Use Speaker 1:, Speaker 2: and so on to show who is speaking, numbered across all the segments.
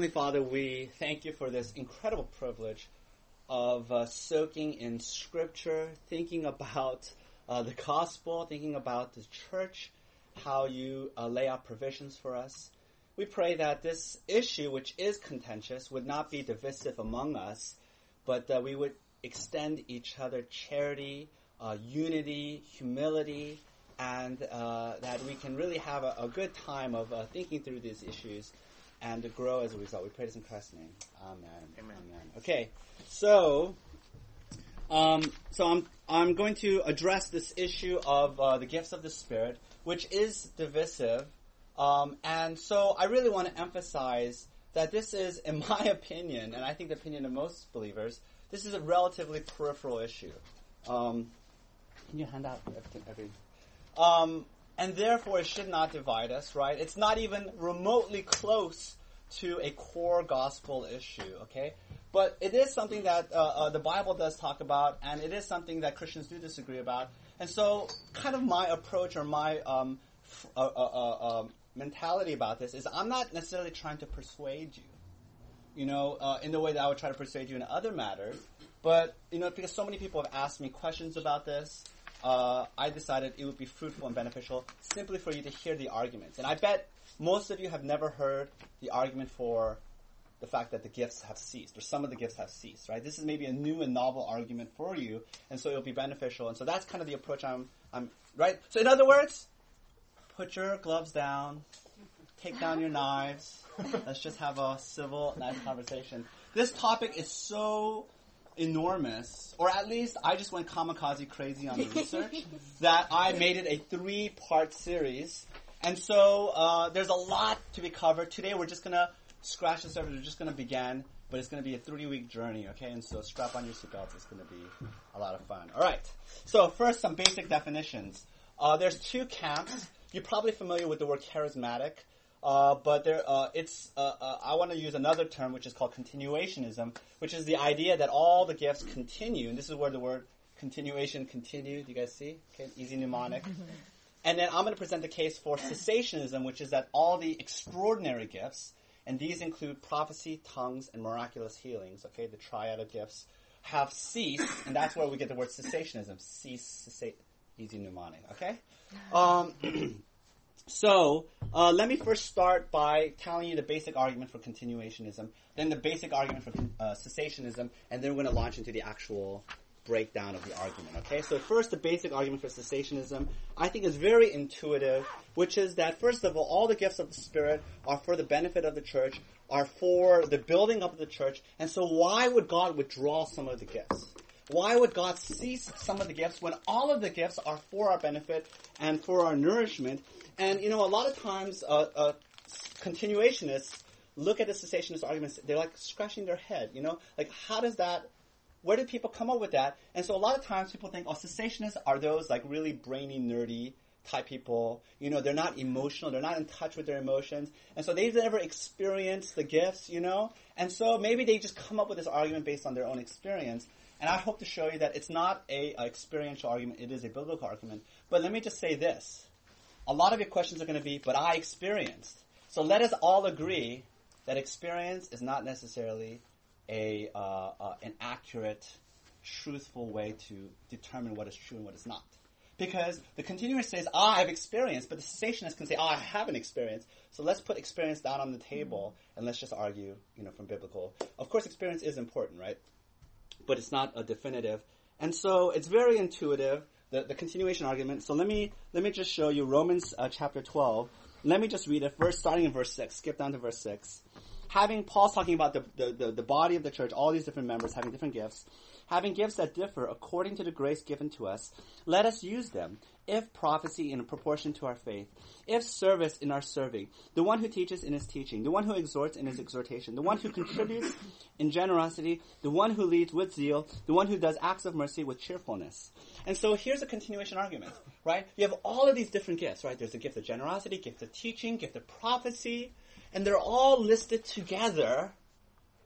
Speaker 1: Heavenly Father, we thank you for this incredible privilege of uh, soaking in Scripture, thinking about uh, the gospel, thinking about the church, how you uh, lay out provisions for us. We pray that this issue, which is contentious, would not be divisive among us, but that we would extend each other charity, uh, unity, humility, and uh, that we can really have a, a good time of uh, thinking through these issues and to grow as a result. We pray this in Christ's name. Amen.
Speaker 2: Amen.
Speaker 1: Amen. Okay, so um, so I'm I'm going to address this issue of uh, the gifts of the Spirit, which is divisive, um, and so I really want to emphasize that this is, in my opinion, and I think the opinion of most believers, this is a relatively peripheral issue. Um, can you hand out everything? Every, um, and therefore it should not divide us, right? It's not even remotely close to a core gospel issue, okay? But it is something that uh, uh, the Bible does talk about, and it is something that Christians do disagree about. And so, kind of my approach or my um, f- uh, uh, uh um, mentality about this is I'm not necessarily trying to persuade you, you know, uh, in the way that I would try to persuade you in other matters. But, you know, because so many people have asked me questions about this, uh, I decided it would be fruitful and beneficial simply for you to hear the arguments. And I bet most of you have never heard the argument for the fact that the gifts have ceased, or some of the gifts have ceased, right? This is maybe a new and novel argument for you, and so it'll be beneficial. And so that's kind of the approach I'm, I'm, right? So in other words, put your gloves down, take down your knives, let's just have a civil, nice conversation. This topic is so enormous, or at least I just went kamikaze crazy on the research, that I made it a three part series. And so uh, there's a lot to be covered. Today we're just going to scratch the surface, we're just going to begin, but it's going to be a three week journey, okay? And so strap on your seatbelts, it's going to be a lot of fun. All right, so first, some basic definitions. Uh, there's two camps. You're probably familiar with the word charismatic. Uh, but there, uh, it's. Uh, uh, I want to use another term, which is called continuationism, which is the idea that all the gifts continue, and this is where the word continuation continue. Do you guys see? Okay, easy mnemonic. and then I'm going to present the case for cessationism, which is that all the extraordinary gifts, and these include prophecy, tongues, and miraculous healings. Okay, the triad of gifts have ceased, and that's where we get the word cessationism. Cease, cessate, easy mnemonic. Okay. Um, So, uh, let me first start by telling you the basic argument for continuationism, then the basic argument for uh, cessationism, and then we're going to launch into the actual breakdown of the argument. Okay, so first, the basic argument for cessationism, I think, is very intuitive, which is that first of all, all the gifts of the Spirit are for the benefit of the church, are for the building up of the church, and so why would God withdraw some of the gifts? Why would God cease some of the gifts when all of the gifts are for our benefit and for our nourishment? And you know, a lot of times, uh, uh, continuationists look at the cessationist arguments. They're like scratching their head. You know, like how does that? Where did people come up with that? And so a lot of times people think, oh, cessationists are those like really brainy, nerdy type people. You know, they're not emotional. They're not in touch with their emotions. And so they've never experienced the gifts, you know? And so maybe they just come up with this argument based on their own experience. And I hope to show you that it's not a, a experiential argument. It is a biblical argument. But let me just say this a lot of your questions are going to be, but I experienced. So let us all agree that experience is not necessarily a, uh, uh, an accurate, truthful way to determine what is true and what is not. Because the continuous says, ah, I've experienced, but the cessationist can say, ah, I haven't experienced. So let's put experience down on the table and let's just argue, you know, from biblical. Of course, experience is important, right? But it's not a definitive. And so it's very intuitive the, the continuation argument. So let me let me just show you Romans uh, chapter 12. Let me just read it first, starting in verse 6. Skip down to verse 6. Having Paul's talking about the, the, the, the body of the church, all these different members having different gifts having gifts that differ according to the grace given to us, let us use them. If prophecy in proportion to our faith, if service in our serving, the one who teaches in his teaching, the one who exhorts in his exhortation, the one who contributes in generosity, the one who leads with zeal, the one who does acts of mercy with cheerfulness. And so here's a continuation argument, right? You have all of these different gifts, right? There's the gift of generosity, gift of teaching, gift of prophecy, and they're all listed together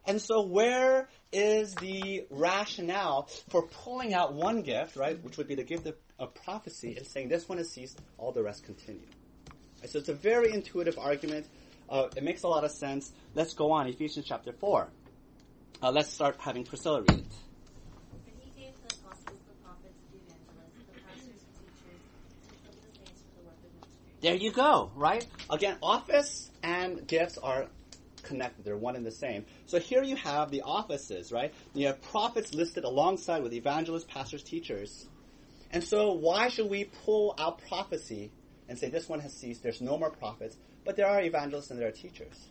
Speaker 1: and so where is the rationale for pulling out one gift, right, which would be the gift of, of prophecy, and saying this one is ceased, all the rest continue? Right, so it's a very intuitive argument. Uh, it makes a lot of sense. Let's go on. Ephesians chapter 4. Uh, let's start having Priscilla read it.
Speaker 2: But he gave the apostles, the prophets, the evangelists, the pastors, the teachers, to equip the saints for the work of ministry.
Speaker 1: There you go, right? Again, office and gifts are connected. They're one and the same. So here you have the offices, right? You have prophets listed alongside with evangelists, pastors, teachers. And so why should we pull out prophecy and say this one has ceased, there's no more prophets, but there are evangelists and there are teachers?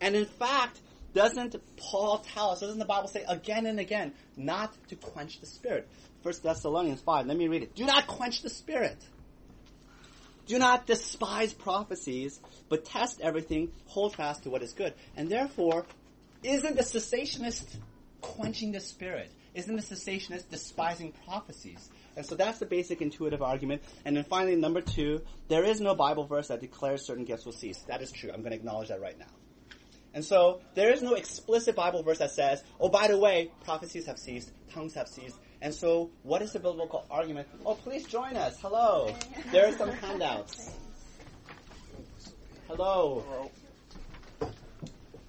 Speaker 1: And in fact, doesn't Paul tell us, doesn't the Bible say again and again, not to quench the spirit? First Thessalonians 5, let me read it. Do not quench the spirit. Do not despise prophecies, but test everything, hold fast to what is good. And therefore, isn't the cessationist quenching the spirit? Isn't the cessationist despising prophecies? And so that's the basic intuitive argument. And then finally, number two, there is no Bible verse that declares certain gifts will cease. That is true. I'm going to acknowledge that right now. And so there is no explicit Bible verse that says, oh, by the way, prophecies have ceased, tongues have ceased. And so what is the biblical argument? Oh, please join us. Hello. There are some handouts. Hello.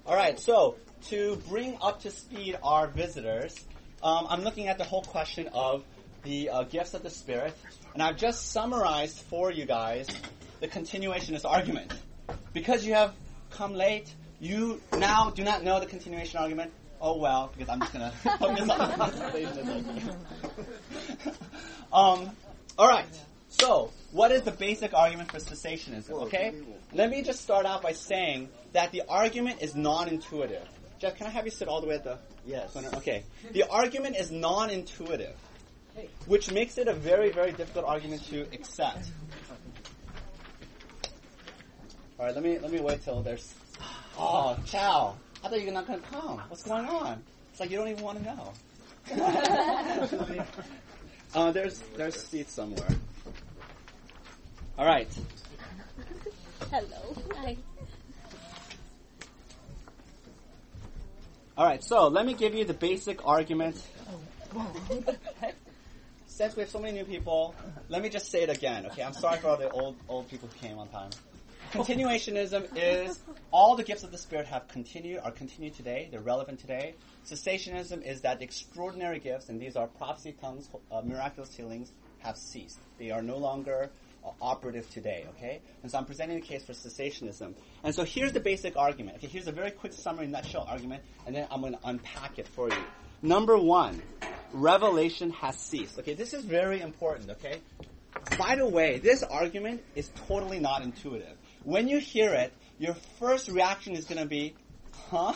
Speaker 1: All right, so to bring up to speed our visitors, um, I'm looking at the whole question of the uh, gifts of the Spirit, and I've just summarized for you guys the continuationist argument. Because you have come late, you now do not know the continuation argument. Oh well, because I'm just gonna focus on the cessationist. um, all right. So, what is the basic argument for cessationism? Okay, let me just start out by saying that the argument is non-intuitive. Jeff, can I have you sit all the way at the
Speaker 3: Yes.
Speaker 1: corner? Okay. The argument is non-intuitive, which makes it a very, very difficult argument to accept. All right, let me let me wait till there's. Oh, Chow! I thought you were not going to come. What's going on? It's like you don't even want to know. uh, there's there's seats somewhere. All right.
Speaker 4: Hello. Hi.
Speaker 1: All right, so let me give you the basic argument. Since we have so many new people, let me just say it again. Okay, I'm sorry for all the old old people who came on time. Continuationism is all the gifts of the Spirit have continued, are continued today, they're relevant today. Cessationism is that the extraordinary gifts, and these are prophecy, tongues, uh, miraculous healings, have ceased. They are no longer uh, operative today, okay? And so I'm presenting a case for cessationism. And so here's the basic argument. Okay, here's a very quick summary, nutshell argument, and then I'm going to unpack it for you. Number one, revelation has ceased. Okay, this is very important, okay? By the way, this argument is totally not intuitive. When you hear it, your first reaction is going to be, huh?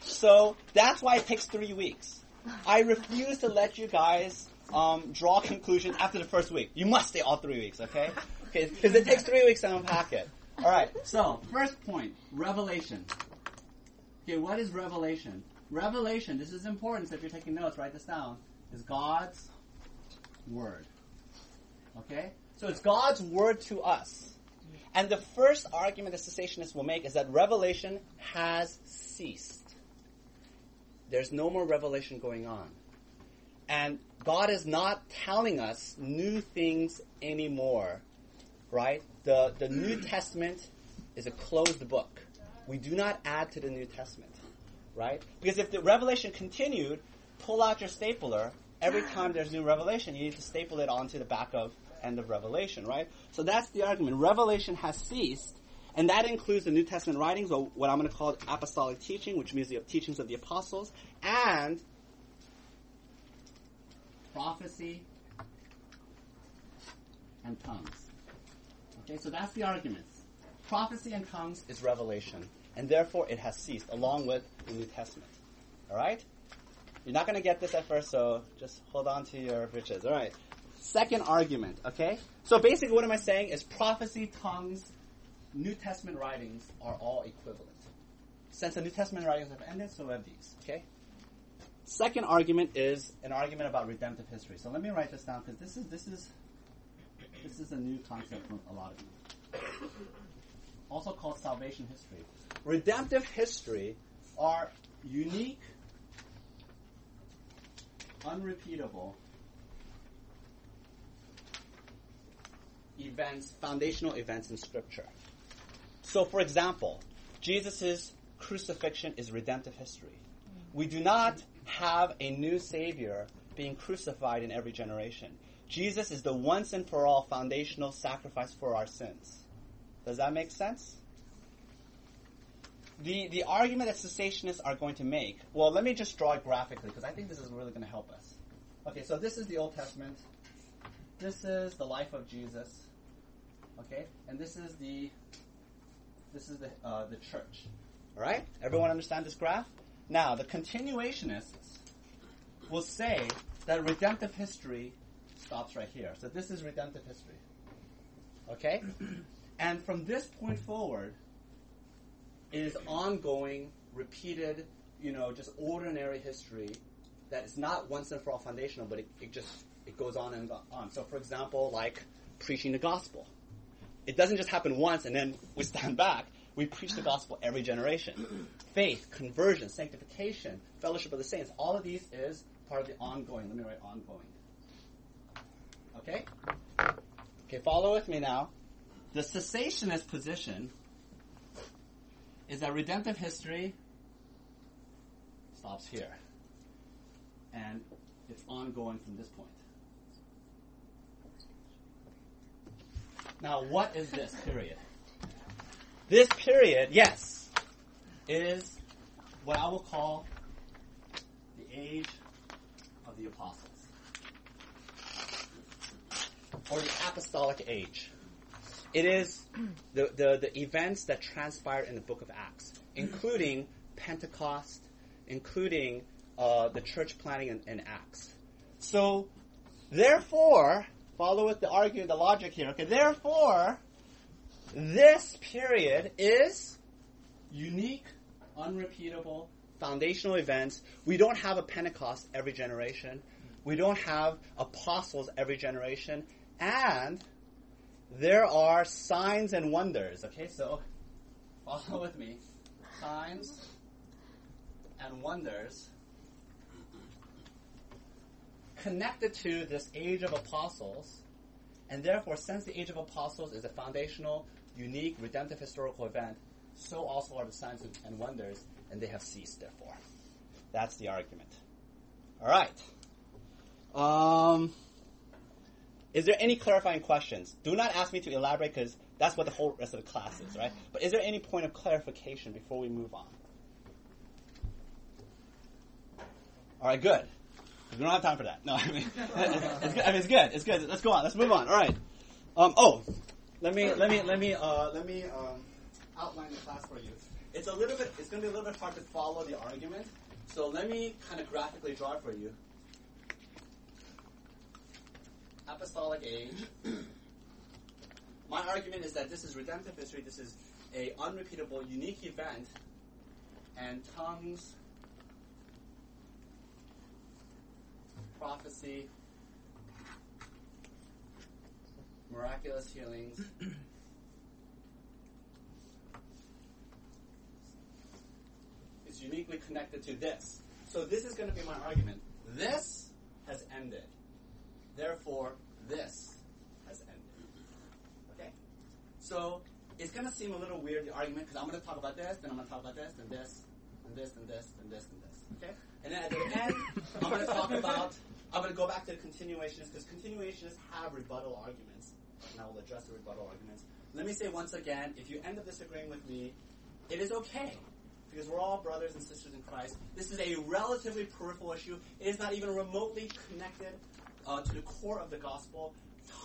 Speaker 1: So that's why it takes three weeks. I refuse to let you guys um, draw conclusions after the first week. You must stay all three weeks, okay? Because it takes three weeks to unpack it. All right. So first point, revelation. Okay, what is revelation? Revelation. This is important. So if you're taking notes, write this down. Is God's word. Okay? So it's God's word to us. And the first argument the cessationists will make is that revelation has ceased. There's no more revelation going on. And God is not telling us new things anymore. Right? The, the New Testament is a closed book. We do not add to the New Testament. Right? Because if the revelation continued, pull out your stapler. Every time there's new revelation, you need to staple it onto the back of end of Revelation, right? So that's the argument. Revelation has ceased, and that includes the New Testament writings, or what I'm going to call apostolic teaching, which means the teachings of the apostles, and prophecy and tongues. Okay, so that's the arguments. Prophecy and tongues is revelation, and therefore it has ceased, along with the New Testament. All right? You're not going to get this at first, so just hold on to your riches. All right. Second argument, okay? So basically, what am I saying is prophecy, tongues, New Testament writings are all equivalent. Since the New Testament writings have ended, so have these, okay? Second argument is an argument about redemptive history. So let me write this down because this is this is this is a new concept for a lot of you. Also called salvation history. Redemptive history are unique, unrepeatable events, foundational events in Scripture. So, for example, Jesus' crucifixion is redemptive history. We do not have a new Savior being crucified in every generation. Jesus is the once and for all foundational sacrifice for our sins. Does that make sense? The, the argument that cessationists are going to make, well, let me just draw it graphically because I think this is really going to help us. Okay, so this is the Old Testament. This is the life of Jesus. Okay, and this is the this is the uh, the church. All right, everyone understand this graph? Now, the continuationists will say that redemptive history stops right here. So this is redemptive history. Okay, and from this point forward, it is ongoing, repeated, you know, just ordinary history that is not once and for all foundational, but it, it just it goes on and on. So, for example, like preaching the gospel, it doesn't just happen once and then we stand back. We preach the gospel every generation. Faith, conversion, sanctification, fellowship of the saints, all of these is part of the ongoing. Let me write ongoing. Okay? Okay, follow with me now. The cessationist position is that redemptive history stops here. And it's ongoing from this point. Now, what is this period? This period, yes, is what I will call the age of the apostles. Or the apostolic age. It is the, the, the events that transpired in the book of Acts, including Pentecost, including uh, the church planting in, in Acts. So, therefore, follow with the argument, the logic here. Okay, therefore, this period is unique, unrepeatable, foundational events. We don't have a Pentecost every generation. We don't have apostles every generation. And there are signs and wonders. Okay, so follow with me. Signs and wonders connected to this age of apostles, and therefore, since the age of apostles is a foundational, unique, redemptive historical event, so also are the signs and wonders, and they have ceased, therefore. That's the argument. All right. Um, is there any clarifying questions? Do not ask me to elaborate because that's what the whole rest of the class is, right? But is there any point of clarification before we move on? All right, good. We don't have time for that. No, I mean, it's, good. I mean, it's good. It's good. Let's go on. Let's move on. All right. Um, oh, let me let me let me uh, let me um, outline the class for you. It's a little bit. It's going to be a little bit hard to follow the argument. So let me kind of graphically draw it for you. Apostolic age. My argument is that this is redemptive history. This is a unrepeatable, unique event, and tongues prophecy, miraculous healings, is uniquely connected to this. So this is going to be my argument. This has ended. Therefore, this has ended. Okay? So it's going to seem a little weird, the argument, because I'm going to talk about this, then I'm going to talk about this, then this, and this, and this, and this, and this. Okay? And then at the end, I'm going to talk about, I'm going to go back to continuationists, because continuationists have rebuttal arguments, and I will address the rebuttal arguments. Let me say once again, if you end up disagreeing with me, it is okay, because we're all brothers and sisters in Christ. This is a relatively peripheral issue. It is not even remotely connected uh, to the core of the gospel.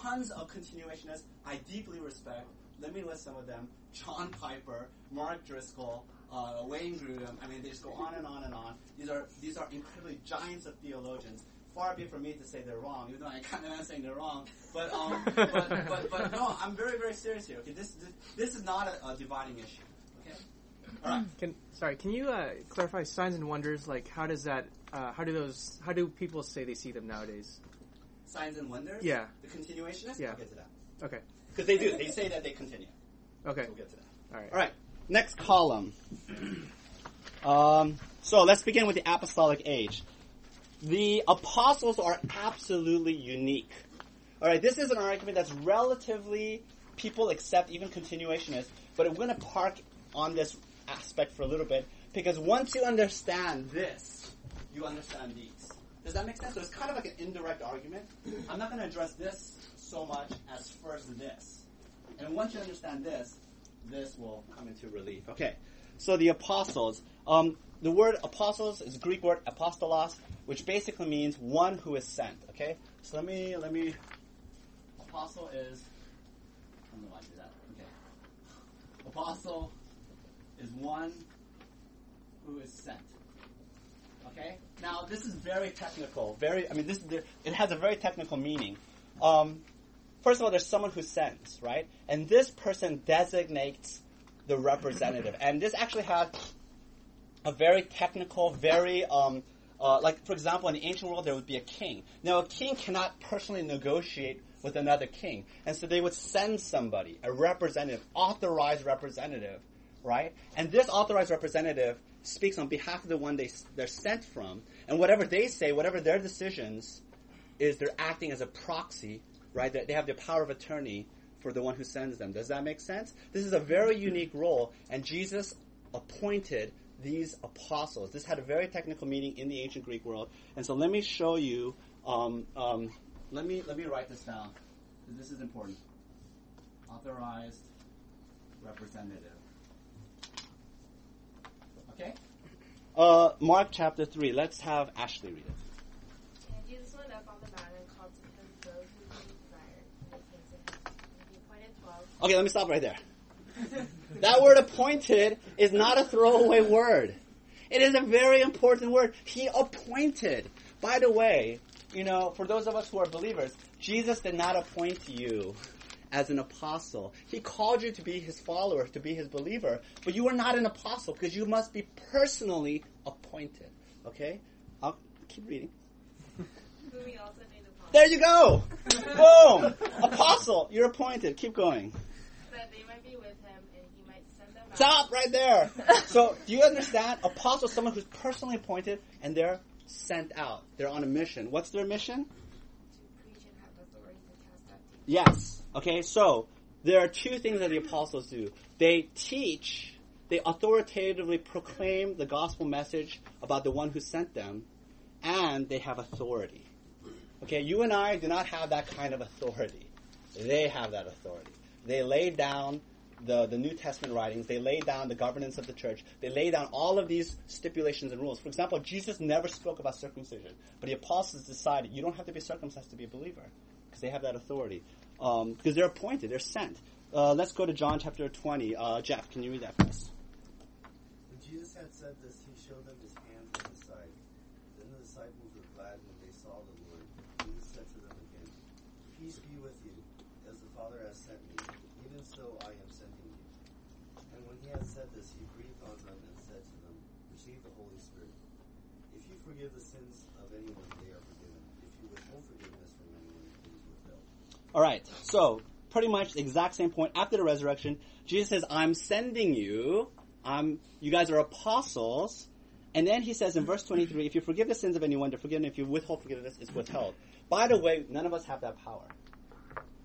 Speaker 1: Tons of continuationists I deeply respect. Let me list some of them. John Piper, Mark Driscoll, uh, Wayne Grudem. I mean, they just go on and on and on. These are these are incredibly giants of theologians. Far be it from me to say they're wrong, even though I kind of am saying they're wrong. But um, but, but but no, I'm very very serious here. Okay, this this, this is not a, a dividing issue. Okay, all right.
Speaker 3: Can sorry, can you uh, clarify signs and wonders? Like, how does that? Uh, how do those? How do people say they see them nowadays?
Speaker 1: Signs and wonders.
Speaker 3: Yeah.
Speaker 1: The continuationists.
Speaker 3: Yeah.
Speaker 1: I'll get to that
Speaker 3: Okay.
Speaker 1: because they do. They say that they continue.
Speaker 3: Okay.
Speaker 1: We'll get to that.
Speaker 3: All right.
Speaker 1: All right. Next column. Um, so let's begin with the apostolic age. The apostles are absolutely unique. All right. This is an argument that's relatively people accept, even continuationists. But I'm going to park on this aspect for a little bit because once you understand this, you understand these. Does that make sense? So it's kind of like an indirect argument. I'm not going to address this so much as first this. And once you understand this, this will come into relief. Okay. So the apostles, um, the word apostles is Greek word apostolos, which basically means one who is sent. Okay. So let me let me. Apostle is. I don't know why I that. Okay. Apostle is one who is sent. Okay. Now this is very technical. Very. I mean, this it has a very technical meaning. Um, first of all, there's someone who sends, right? And this person designates the representative. And this actually has a very technical, very, um, uh, like, for example, in the ancient world, there would be a king. Now, a king cannot personally negotiate with another king. And so they would send somebody, a representative, authorized representative, right? And this authorized representative speaks on behalf of the one they, they're sent from. And whatever they say, whatever their decisions, is they're acting as a proxy, right? They have the power of attorney for the one who sends them. Does that make sense? This is a very unique role, and Jesus appointed these apostles. This had a very technical meaning in the ancient Greek world, and so let me show you. Um, um, let me let me write this down. This is important. Authorized representative. Okay. Uh, Mark chapter three. Let's have Ashley read it.
Speaker 2: And Jesus went up on the mountain and called to him those whom he desired, and they came to him. And he appointed twelve.
Speaker 1: Okay, let me stop right there. that word appointed is not a throwaway word. It is a very important word. He appointed. By the way, you know, for those of us who are believers, Jesus did not appoint you as an apostle. He called you to be his follower, to be his believer, but you are not an apostle because you must be personally appointed. Okay? I'll keep reading.
Speaker 2: Whom he also made apostles.
Speaker 1: There you go! Boom! Apostle, you're appointed. Keep going.
Speaker 2: That they might be with him, and he might send them out.
Speaker 1: Stop right there. So, do you understand? Apostle is someone who's personally appointed and they're sent out. They're on a mission. What's their mission?
Speaker 2: To preach and have authority to cast out demons.
Speaker 1: Yes. Okay, so there are two things that the apostles do. They teach, they authoritatively proclaim the gospel message about the one who sent them, and they have authority. Okay, you and I do not have that kind of authority. They have that authority. They laid down the, the New Testament writings, they laid down the governance of the church, they laid down all of these stipulations and rules. For example, Jesus never spoke about circumcision, but the apostles decided you don't have to be circumcised to be a believer because they have that authority. Um, because they're appointed, they're sent. Uh, let's go to John chapter 20. Uh, Jeff, can you read that for us?
Speaker 5: Jesus had said this, he showed them his hands and his side. Then the disciples were glad when they saw the Lord. Jesus said to them again, Peace be with you. As the Father has sent me, even so I am sending you. And when he had said this, he breathed on them and said to them, Receive the Holy Spirit. If you forgive the sins of anyone, they are forgiven. If you withhold forgiveness from anyone, it is withheld.
Speaker 1: All right. So pretty much the exact same point after the resurrection. Jesus says, "I'm sending you. I'm. You guys are apostles." And then he says in verse 23, "If you forgive the sins of anyone, they're forgiven. If you withhold forgiveness, it's withheld." By the way, none of us have that power.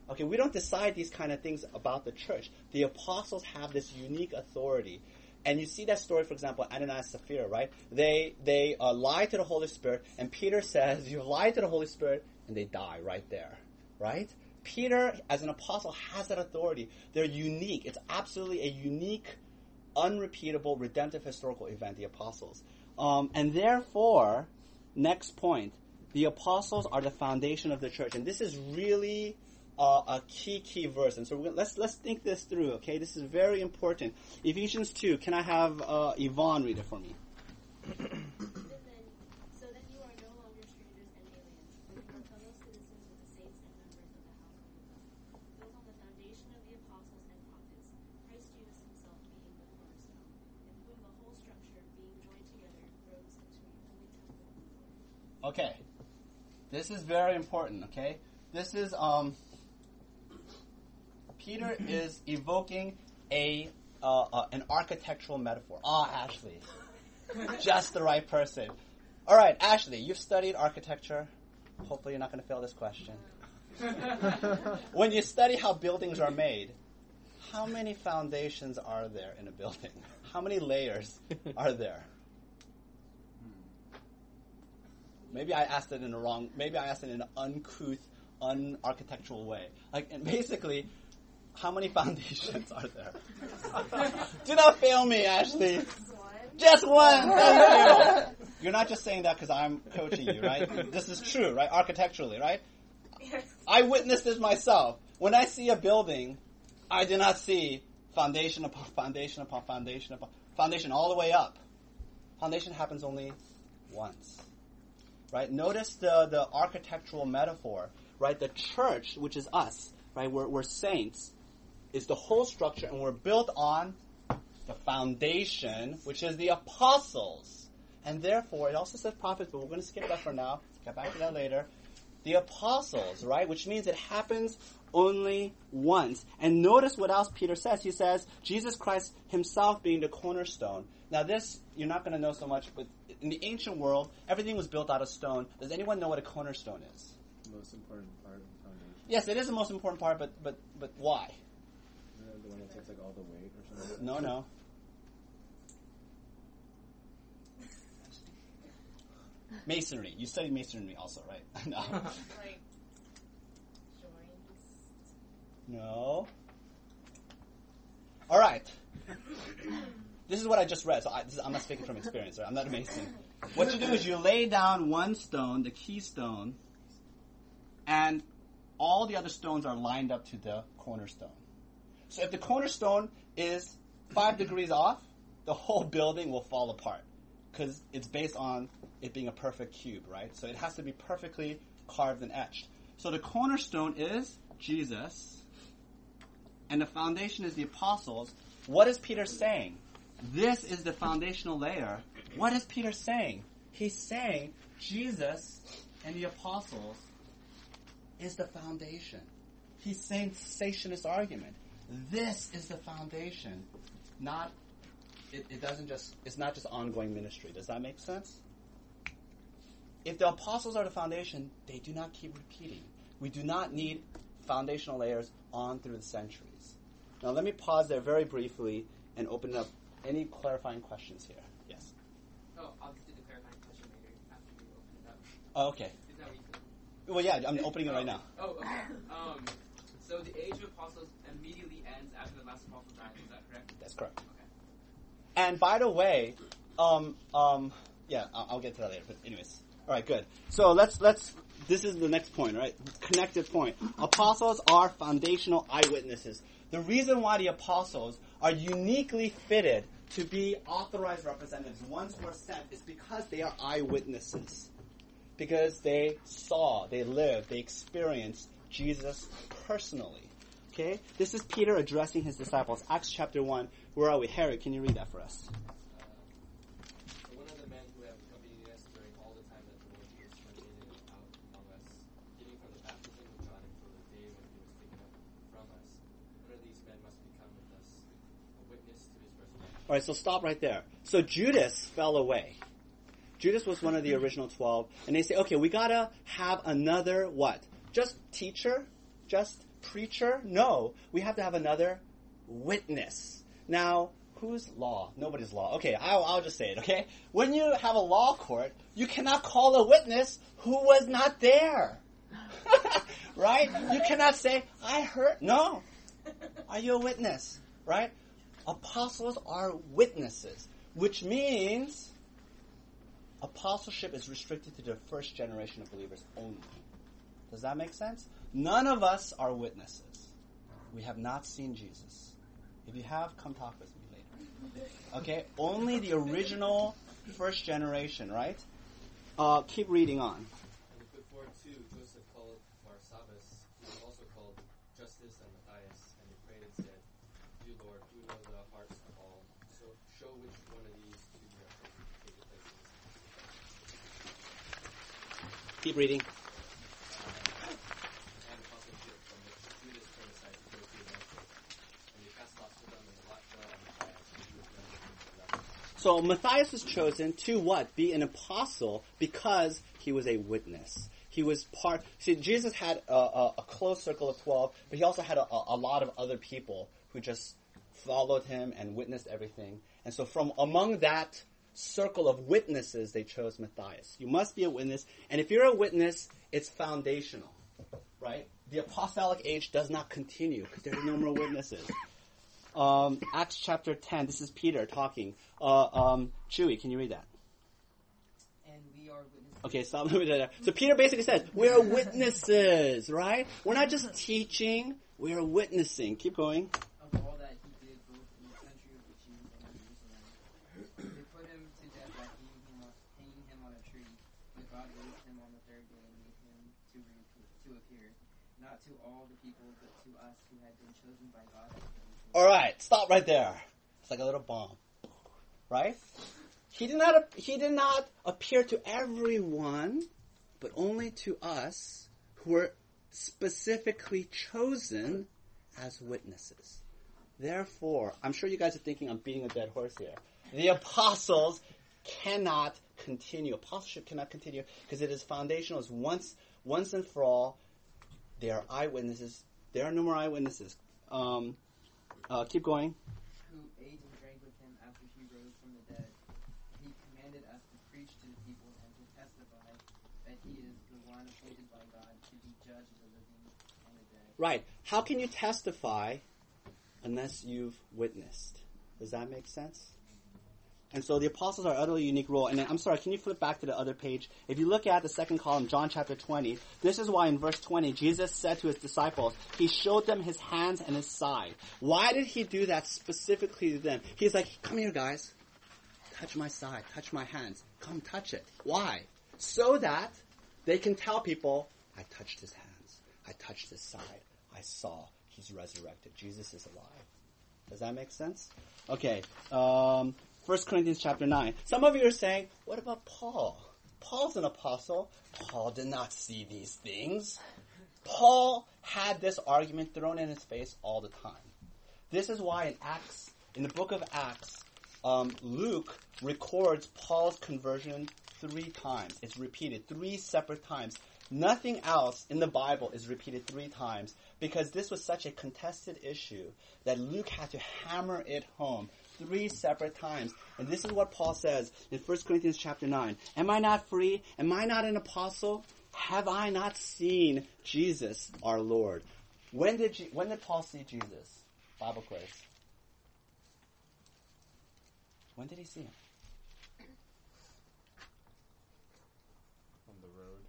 Speaker 1: Okay, we don't decide these kind of things about the church. The apostles have this unique authority. And you see that story, for example, Ananias and Sapphira, right? They they uh, lie to the Holy Spirit, and Peter says, "You lied to the Holy Spirit," and they die right there, right? Peter, as an apostle, has that authority. They're unique. It's absolutely a unique, unrepeatable, redemptive historical event. The apostles, um, and therefore, next point, the apostles are the foundation of the church, and this is really uh, a key key verse. And so gonna, let's let's think this through. Okay, this is very important. Ephesians two. Can I have uh, Yvonne read it for me?
Speaker 2: Even then, so that you are no longer strangers and aliens, but you are fellow citizens with the saints and members of the household of God, built on the foundation of the apostles and prophets, Christ Jesus himself being the cornerstone, in whom the whole structure, being joined together, grows into a holy temple of the Lord.
Speaker 1: Okay, this is very important. Okay, this is um. Peter is evoking a uh, uh, an architectural metaphor. Ah, Ashley, just the right person. All right, Ashley, you've studied architecture. Hopefully, you're not going to fail this question. when you study how buildings are made, How many foundations are there in a building? How many layers are there? Maybe I asked it in a wrong. Maybe I asked it in an uncouth, unarchitectural way. Like, and basically, how many foundations are there? Do not fail me, Ashley. Just one. Thank you. You're not just saying that because I'm coaching you, right? This is true, right? Architecturally, right? Yes. I witnessed this myself. When I see a building, I do not see foundation upon foundation upon foundation upon foundation all the way up. Foundation happens only once. Right? Notice the, the architectural metaphor, right? The church, which is us, right? We're, we're saints, is the whole structure, and we're built on the foundation, which is the apostles. And therefore, it also says prophets, but we're going to skip that for now. Get back to that later. The apostles, right? Which means it happens only once. And notice what else Peter says. He says, Jesus Christ himself being the cornerstone. Now, this, you're not going to know so much, but in the ancient world, everything was built out of stone. Does anyone know what a cornerstone is?
Speaker 6: The most important part of the foundation.
Speaker 1: Yes, it is the most important part, but, but, but why?
Speaker 6: You the one that takes like all the weight or something.
Speaker 1: No, no. Masonry. You studied masonry also, right? no.
Speaker 2: Like joints.
Speaker 1: No. All right. This is what I just read, so I, I'm not speaking from experience. Right? I'm not a mason. What you do is you lay down one stone, the keystone, and all the other stones are lined up to the cornerstone. So if the cornerstone is five degrees off, the whole building will fall apart because it's based on it being a perfect cube, right? So it has to be perfectly carved and etched. So the cornerstone is Jesus, and the foundation is the apostles. What is Peter saying? This is the foundational layer. What is Peter saying? He's saying Jesus and the apostles is the foundation. He's saying cessationist argument. This is the foundation, not it, it doesn't just it's not just ongoing ministry. Does that make sense? If the apostles are the foundation, they do not keep repeating. We do not need foundational layers on through the centuries. Now let me pause there very briefly and open up any clarifying questions here. Yes.
Speaker 7: Oh, I'll just do the clarifying question later after you open it up.
Speaker 1: Oh, okay.
Speaker 7: Is that what you said?
Speaker 1: Well, yeah, I'm opening it right now.
Speaker 7: Oh, okay. Um, so the age of apostles immediately ends after the last apostle dies. Is that correct?
Speaker 1: That's correct.
Speaker 7: Okay.
Speaker 1: And by the way, um, um, yeah, I'll, I'll get to that later. But anyways, all right, good. So let's let's. This is the next point, right? Connected point. Apostles are foundational eyewitnesses. The reason why the apostles are uniquely fitted to be authorized representatives, ones who are sent, is because they are eyewitnesses. Because they saw, they lived, they experienced Jesus personally. Okay? This is Peter addressing his disciples. Acts chapter 1. Where are we? Harry, can you read that for us?
Speaker 8: So one of the men who have accompanied us during all the time that the Lord Jesus remained out among us, giving from the baptism of John until the day when he was taken up from us, one of these men must become with us a witness to his resurrection.
Speaker 1: All right, so stop right there. So Judas fell away. Judas was one of the original 12, and they say, okay, we gotta have another what? Just teacher? Just preacher? No, we have to have another witness. Now, whose law? Nobody's law. Okay, I'll, I'll just say it, okay? When you have a law court, you cannot call a witness who was not there. right? You cannot say, I heard. No. Are you a witness? Right? Apostles are witnesses, which means apostleship is restricted to the first generation of believers only. Does that make sense? None of us are witnesses. We have not seen Jesus. If you have, come talk with me later. Okay? Only the original first generation, right? Uh, keep reading on.
Speaker 8: And he put forward two, Joseph called Barsabbas, who was also called Justus and Matthias, and he prayed and said, You Lord, you know the hearts of all, so show which one of these two you have chosen to take the place of this
Speaker 1: Keep reading.
Speaker 8: and apostleship from which Judas turned aside to go to Damascus. And they cast lots for them, and the lot fell on Matthias, and he was numbered with the reading.
Speaker 1: So Matthias was chosen to what? Be an apostle because he was a witness. He was part. See, Jesus had a, a, a close circle of twelve, but he also had a, a lot of other people who just followed him and witnessed everything. And so from among that circle of witnesses, they chose Matthias. You must be a witness, and if you're a witness, it's foundational, right? The apostolic age does not continue because there are no more witnesses. Um, Acts chapter 10, this is Peter talking. Uh, um, Chewy, can you read that?
Speaker 9: And we are witnesses.
Speaker 1: Okay, stop. So Peter basically says, we are witnesses, right? We're not just teaching, we are witnessing. Keep going.
Speaker 9: of all that he did both in the country of the Jews and in Jerusalem. They put him to death by hanging him on, hanging him on a tree, but God raised him on the third day and made him to, re- to appear, not to all the people, but to us who had been chosen by God. as witnesses.
Speaker 1: All right, stop right there. It's like a little bomb, right? He did not. He did not appear to everyone, but only to us who were specifically chosen as witnesses. Therefore, I'm sure you guys are thinking I'm beating a dead horse here. The apostles cannot continue. Apostleship cannot continue because it is foundational. It's once, once and for all. They are eyewitnesses. There are no more eyewitnesses. Um, uh, keep going.
Speaker 9: who ate and drank with him after he rose from the dead. He commanded us to preach to the people and to testify that he is the one appointed by God to be judge of the living and the dead.
Speaker 1: Right. How can you testify unless you've witnessed? Does that make sense? And so the apostles are utterly unique role. And then, I'm sorry, can you flip back to the other page? If you look at the second column, John chapter 20, this is why in verse 20, Jesus said to his disciples, he showed them his hands and his side. Why did he do that specifically to them? He's like, come here guys. Touch my side. Touch my hands. Come touch it. Why? So that they can tell people, I touched his hands. I touched his side. I saw he's resurrected. Jesus is alive. Does that make sense? Okay. Um, 1 Corinthians chapter 9. Some of you are saying, what about Paul? Paul's an apostle. Paul did not see these things. Paul had this argument thrown in his face all the time. This is why in Acts, in the book of Acts, um, Luke records Paul's conversion three times. It's repeated three separate times. Nothing else in the Bible is repeated three times because this was such a contested issue that Luke had to hammer it home three separate times. And this is what Paul says in 1 Corinthians chapter 9. Am I not free? Am I not an apostle? Have I not seen Jesus our Lord? When did, Je- when did Paul see Jesus? Bible quiz. When did he see him?
Speaker 6: On the road.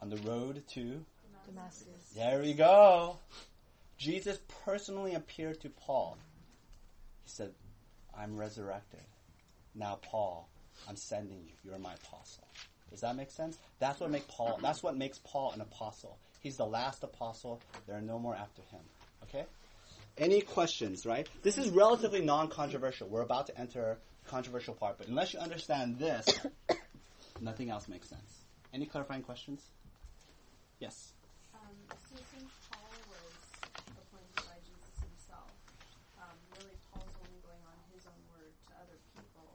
Speaker 1: On the road to
Speaker 4: Damascus.
Speaker 1: There we go. Jesus personally appeared to Paul. He said, I'm resurrected. Now, Paul, I'm sending you. You're my apostle. Does that make sense? That's what make Paul that's what makes Paul an apostle. He's the last apostle. There are no more after him. Okay? Any questions, right? This is relatively non-controversial. We're about to enter controversial part, but unless you understand this, nothing else makes sense. Any clarifying questions? Yes.
Speaker 2: Um, since Paul was appointed by Jesus himself, um, really Paul's only going on his own word to other people.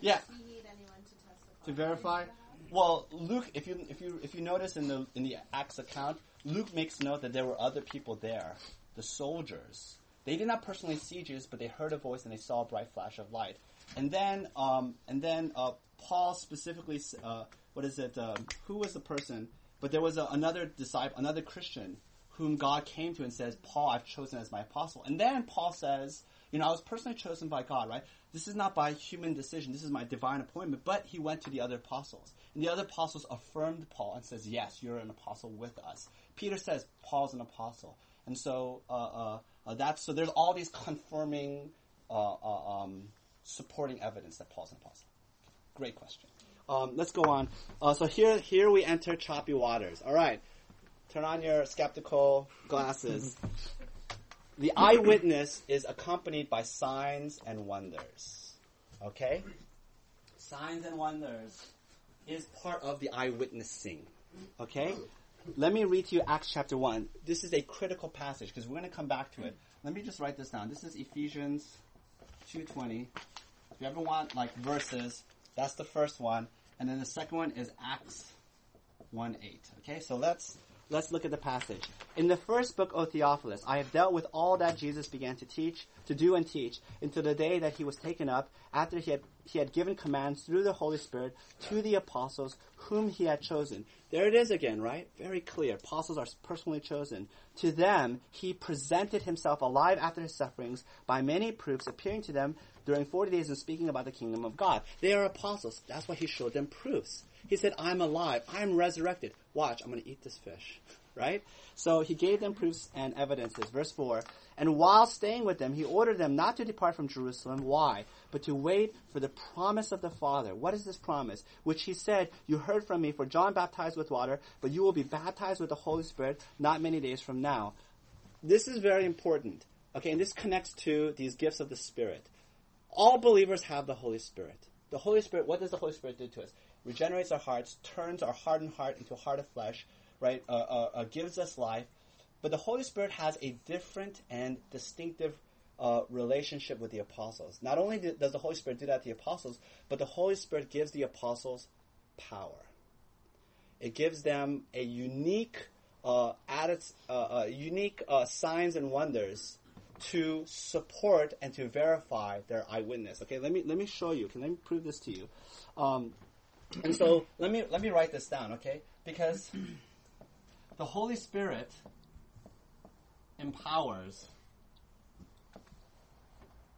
Speaker 2: Does
Speaker 1: Yeah.
Speaker 2: he need anyone to testify?
Speaker 1: to verify. Well, Luke, if you if you if you notice in the in the Acts account, Luke makes note that there were other people there, the soldiers. They did not personally see Jesus, but they heard a voice and they saw a bright flash of light. And then um, and then uh, Paul specifically, uh, what is it? Um, who was the person? But there was a, another disciple, another Christian, whom God came to and says, "Paul, I've chosen as my apostle." And then Paul says, "You know, I was personally chosen by God, right? This is not by human decision. This is my divine appointment." But he went to the other apostles, and the other apostles affirmed Paul and says, "Yes, you're an apostle with us." Peter says, "Paul's an apostle," and so uh, uh, uh, that's so. There's all these confirming, uh, uh, um, supporting evidence that Paul's an apostle. Great question. Um, let's go on. Uh, so here, here we enter choppy waters. All right, turn on your skeptical glasses. the eyewitness is accompanied by signs and wonders. Okay, signs and wonders is part of the eyewitnessing. Okay, let me read to you Acts chapter one. This is a critical passage because we're going to come back to it. Let me just write this down. This is Ephesians two twenty. If you ever want like verses, that's the first one, and then the second one is Acts one eight. Okay, so let's let's look at the passage. In the first book, O Theophilus, I have dealt with all that Jesus began to teach, to do and teach, until the day that he was taken up, after he had, he had given commands through the Holy Spirit to the apostles whom he had chosen. There it is again, right? Very clear. Apostles are personally chosen. To them, he presented himself alive after his sufferings by many proofs, appearing to them during 40 days and speaking about the kingdom of God. They are apostles. That's why he showed them proofs. He said, I'm alive. I'm resurrected. Watch, I'm going to eat this fish. Right? So he gave them proofs and evidences. Verse 4. And while staying with them, he ordered them not to depart from Jerusalem. Why? But to wait for the promise of the Father. What is this promise? Which he said, You heard from me, for John baptized with water, but you will be baptized with the Holy Spirit not many days from now. This is very important. Okay, and this connects to these gifts of the Spirit. All believers have the Holy Spirit. The Holy Spirit, what does the Holy Spirit do to us? Regenerates our hearts, turns our hardened heart into a heart of flesh, right? Uh, uh, uh, gives us life. But the Holy Spirit has a different and distinctive uh, relationship with the apostles. Not only does the Holy Spirit do that to the apostles, but the Holy Spirit gives the apostles power. It gives them a unique, uh, added, uh, unique signs and wonders to support and to verify their eyewitness. Okay, let me let me show you. Can me prove this to you? Um, and so let me let me write this down. Okay, because the Holy Spirit empowers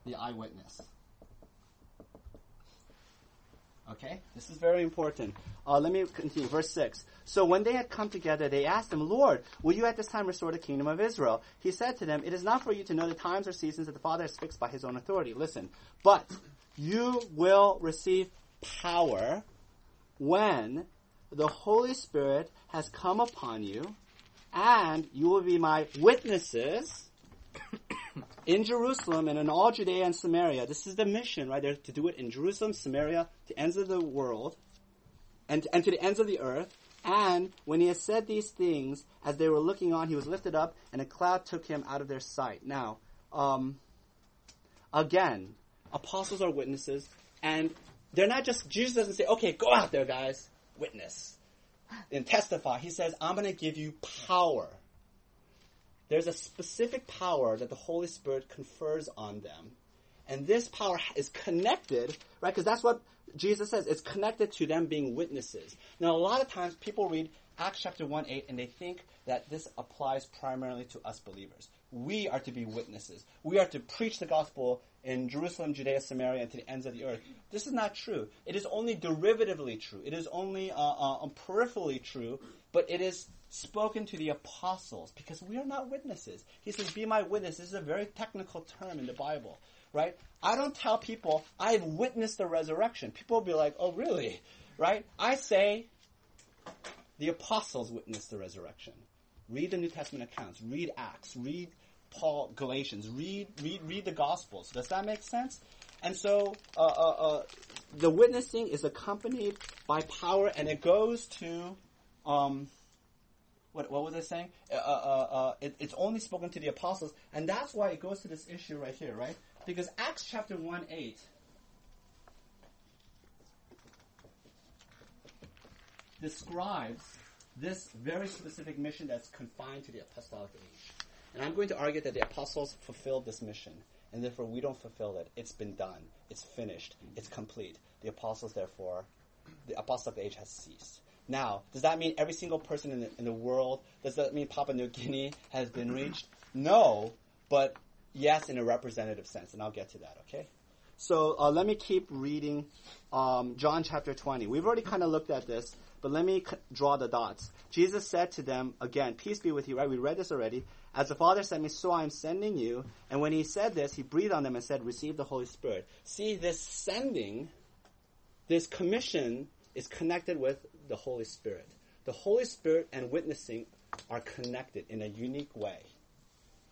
Speaker 1: the eyewitness. Okay, this is very important. Uh, let me continue. Verse 6. So when they had come together, they asked him, Lord, will you at this time restore the kingdom of Israel? He said to them, It is not for you to know the times or seasons that the Father has fixed by his own authority. Listen, but you will receive power when the Holy Spirit has come upon you, and you will be my witnesses in Jerusalem and in all Judea and Samaria. This is the mission, right? They're to do it in Jerusalem, Samaria, to ends of the world, and, and to the ends of the earth. And when he had said these things, as they were looking on, he was lifted up, and a cloud took him out of their sight. Now, um, again, apostles are witnesses, and they're not just, Jesus doesn't say, okay, go out there, guys, witness, and testify. He says, I'm going to give you power there's a specific power that the Holy Spirit confers on them. And this power is connected, right? Because that's what Jesus says. It's connected to them being witnesses. Now, a lot of times people read Acts chapter 1 8 and they think that this applies primarily to us believers. We are to be witnesses. We are to preach the gospel in Jerusalem, Judea, Samaria, and to the ends of the earth. This is not true. It is only derivatively true. It is only uh, uh, peripherally true, but it is spoken to the apostles because we are not witnesses. He says, Be my witness. This is a very technical term in the Bible, right? I don't tell people I've witnessed the resurrection. People will be like, Oh, really? Right? I say the apostles witnessed the resurrection. Read the New Testament accounts, read Acts, read Paul, Galatians, read, read, read the Gospels. Does that make sense? And so, uh, uh, uh, the witnessing is accompanied by power, and it goes to, um, what, what was I saying? Uh, uh, uh, it, it's only spoken to the apostles, and that's why it goes to this issue right here, right? Because Acts chapter 1 8 describes this very specific mission that's confined to the apostolic age. And I'm going to argue that the apostles fulfilled this mission, and therefore we don't fulfill it. It's been done. It's finished. It's complete. The apostles, therefore, the apostolic age has ceased. Now, does that mean every single person in the, in the world, does that mean Papua New Guinea has been reached? No, but yes, in a representative sense, and I'll get to that, okay? So uh, let me keep reading um, John chapter 20. We've already kind of looked at this, but let me c- draw the dots. Jesus said to them, again, peace be with you, right? We read this already. As the Father sent me, so I am sending you. And when he said this, he breathed on them and said, receive the Holy Spirit. See, this sending, this commission is connected with the Holy Spirit. The Holy Spirit and witnessing are connected in a unique way.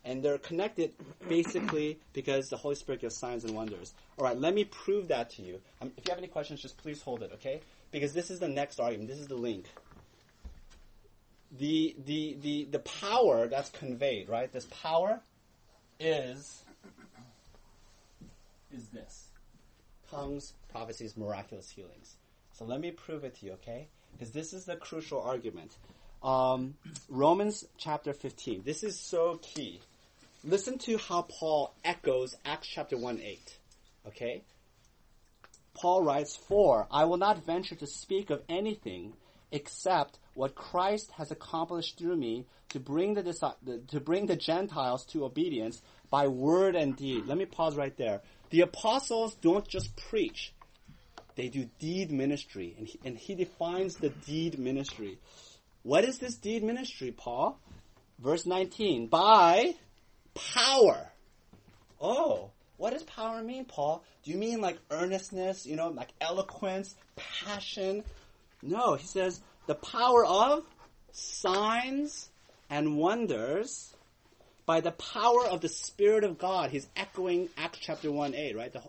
Speaker 1: And they're connected basically because the Holy Spirit gives signs and wonders. All right, let me prove that to you. Um, if you have any questions, just please hold it, okay? Because this is the next argument. This is the link. The, the, the, the power that's conveyed, right? This power is, is this. Tongues, prophecies, miraculous healings. So let me prove it to you, okay? Because this is the crucial argument. um, Romans chapter 15. This is so key. Listen to how Paul echoes Acts chapter 1 8. Okay? Paul writes, For I will not venture to speak of anything except what Christ has accomplished through me to bring the, the- to bring the Gentiles to obedience by word and deed. Let me pause right there. The apostles don't just preach; they do deed ministry, and he, and he defines the deed ministry. What is this deed ministry, Paul? Verse 19, by power. Oh, what does power mean, Paul? Do you mean like earnestness, you know, like eloquence, passion? No, he says the power of signs and wonders by the power of the Spirit of God. He's echoing Acts chapter 1 8, right? The,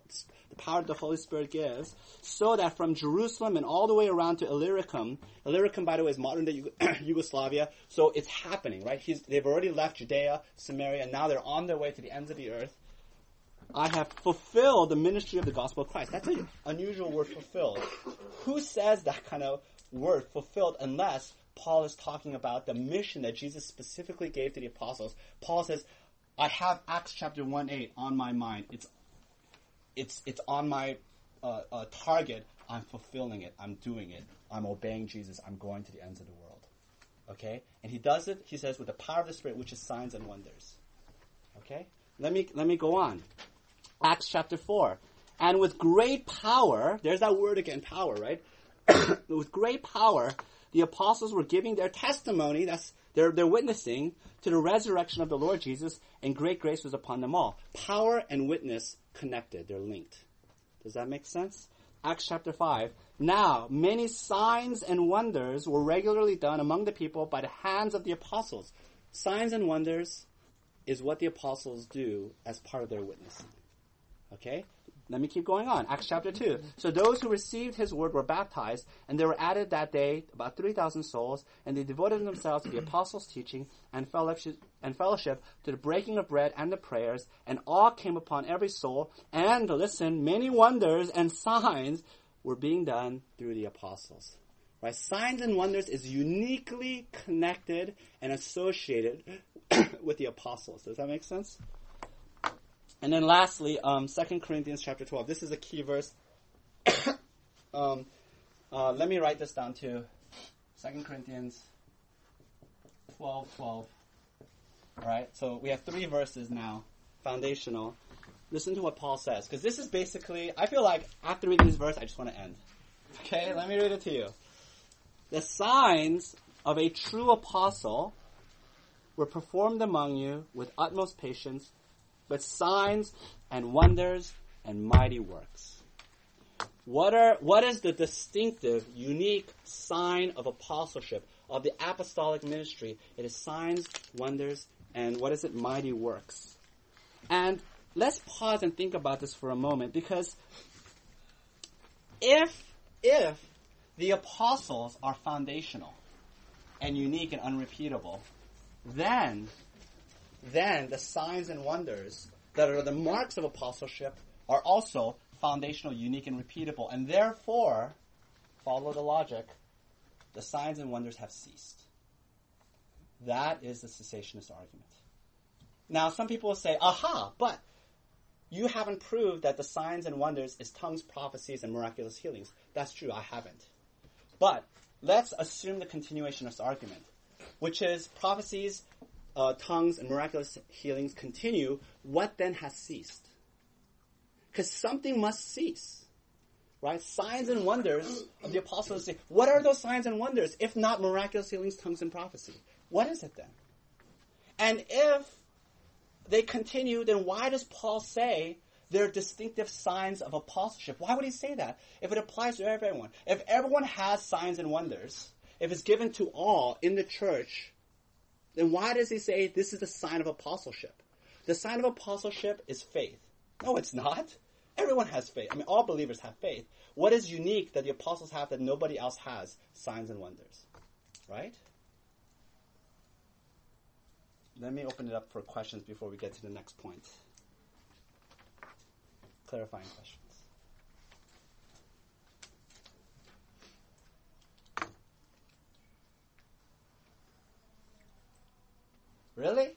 Speaker 1: the power the Holy Spirit gives, so that from Jerusalem and all the way around to Illyricum, Illyricum, by the way, is modern day Yugoslavia, so it's happening, right? He's, they've already left Judea, Samaria, now they're on their way to the ends of the earth. I have fulfilled the ministry of the gospel of Christ. That's an unusual word, fulfilled. Who says that kind of word, fulfilled, unless Paul is talking about the mission that Jesus specifically gave to the apostles? Paul says, I have Acts chapter 1 8 on my mind. It's, it's, it's on my uh, uh, target. I'm fulfilling it. I'm doing it. I'm obeying Jesus. I'm going to the ends of the world. Okay? And he does it, he says, with the power of the Spirit, which is signs and wonders. Okay? Let me, let me go on. Acts chapter 4. And with great power, there's that word again, power, right? with great power, the apostles were giving their testimony, that's they're, they're witnessing to the resurrection of the Lord Jesus, and great grace was upon them all. Power and witness connected, they're linked. Does that make sense? Acts chapter 5. Now, many signs and wonders were regularly done among the people by the hands of the apostles. Signs and wonders is what the apostles do as part of their witnessing. Okay? Let me keep going on. Acts chapter 2. So those who received his word were baptized, and there were added that day about 3,000 souls, and they devoted themselves to the apostles' teaching and fellowship, and fellowship, to the breaking of bread and the prayers, and awe came upon every soul, and listen, many wonders and signs were being done through the apostles. Right? Signs and wonders is uniquely connected and associated with the apostles. Does that make sense? And then lastly, um, 2 Corinthians chapter 12. This is a key verse. um, uh, let me write this down too. 2 Corinthians 12, 12. Alright, so we have three verses now, foundational. Listen to what Paul says, because this is basically, I feel like after reading this verse, I just want to end. Okay, let me read it to you. The signs of a true apostle were performed among you with utmost patience, but signs and wonders and mighty works. What are what is the distinctive, unique sign of apostleship of the apostolic ministry? It is signs, wonders, and what is it? Mighty works. And let's pause and think about this for a moment because if if the apostles are foundational and unique and unrepeatable, then then the signs and wonders that are the marks of apostleship are also foundational, unique, and repeatable. And therefore, follow the logic, the signs and wonders have ceased. That is the cessationist argument. Now, some people will say, aha, but you haven't proved that the signs and wonders is tongues, prophecies, and miraculous healings. That's true, I haven't. But let's assume the continuation of this argument, which is prophecies, uh, tongues, and miraculous healings continue. What then has ceased? Because something must cease. Right? Signs and wonders of the apostles say, what are those signs and wonders if not miraculous healings, tongues, and prophecy? What is it then? And if they continue, then why does Paul say they're distinctive signs of apostleship? Why would he say that if it applies to everyone? If everyone has signs and wonders, if it's given to all in the church, then why does he say this is the sign of apostleship? The sign of apostleship is faith. No, it's not. Everyone has faith. I mean, all believers have faith. What is unique that the apostles have that nobody else has? Signs and wonders. Right? Let me open it up for questions before we get to the next point. Clarifying questions. Really?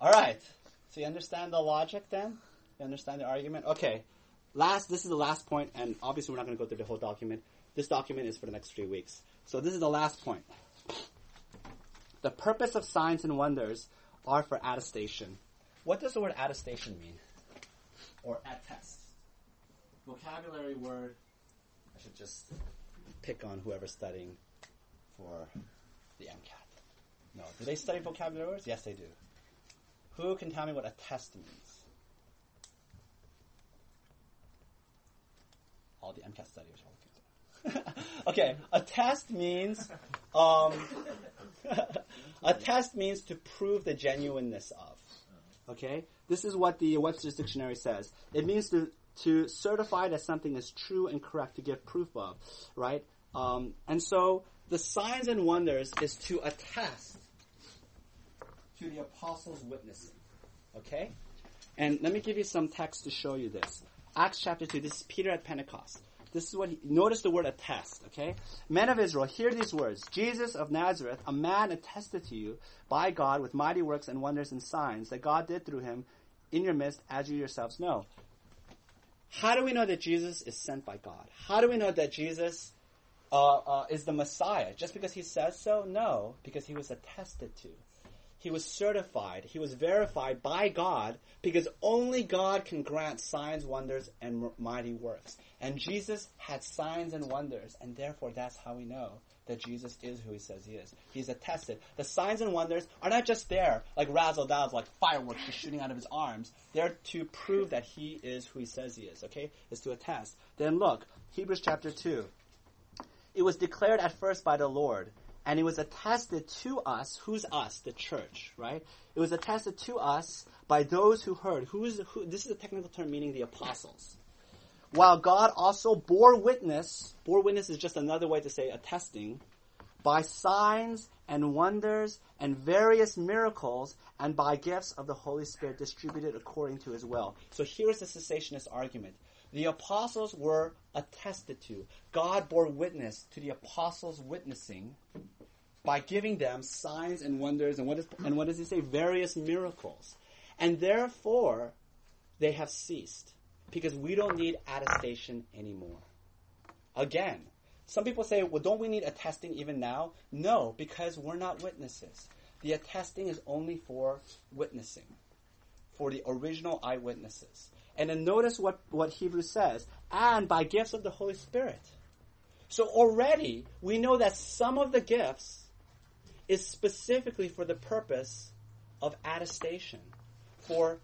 Speaker 1: All right. So you understand the logic then? You understand the argument? Okay. Last, this is the last point, and obviously we're not going to go through the whole document. This document is for the next three weeks. So this is the last point. The purpose of signs and wonders are for attestation. What does the word attestation mean? Or attest? Vocabulary word. I should just pick on whoever's studying for the MCAT. No. Do they study vocabulary words? Yes, they do. Who can tell me what attest means? All the MCAT studiers are looking Okay, attest means um, attest means to prove the genuineness of. Okay, this is what the Webster's dictionary says. It means to to certify that something is true and correct to give proof of, right? Um, and so the signs and wonders is to attest to the apostles' witnessing. Okay? And let me give you some text to show you this. Acts chapter 2, this is Peter at Pentecost. This is what he, notice the word attest, okay? Men of Israel, hear these words. Jesus of Nazareth, a man attested to you by God with mighty works and wonders and signs that God did through him in your midst, as you yourselves know. How do we know that Jesus is sent by God? How do we know that Jesus uh, uh, is the Messiah? Just because he says so? No, because he was attested to. He was certified. He was verified by God because only God can grant signs, wonders, and mighty works. And Jesus had signs and wonders, and therefore that's how we know that Jesus is who he says he is. He's attested. The signs and wonders are not just there, like razzle dazzle, like fireworks just shooting out of his arms. They're to prove that he is who he says he is, okay? It's to attest. Then look, Hebrews chapter 2. It was declared at first by the Lord and it was attested to us. Who's us? The church, right? It was attested to us by those who heard. Who is who? This is a technical term meaning the apostles. While God also bore witness, bore witness is just another way to say attesting, by signs and wonders and various miracles and by gifts of the Holy Spirit distributed according to his will. So here's the cessationist argument. The apostles were attested to. God bore witness to the apostles' witnessing by giving them signs and wonders and what, is, and what does he say? Various miracles. And therefore, they have ceased because we don't need attestation anymore. Again, some people say, well, don't we need attesting even now? No, because we're not witnesses. The attesting is only for witnessing, for the original eyewitnesses. And then notice what, what Hebrews says, and by gifts of the Holy Spirit. So already we know that some of the gifts is specifically for the purpose of attestation, for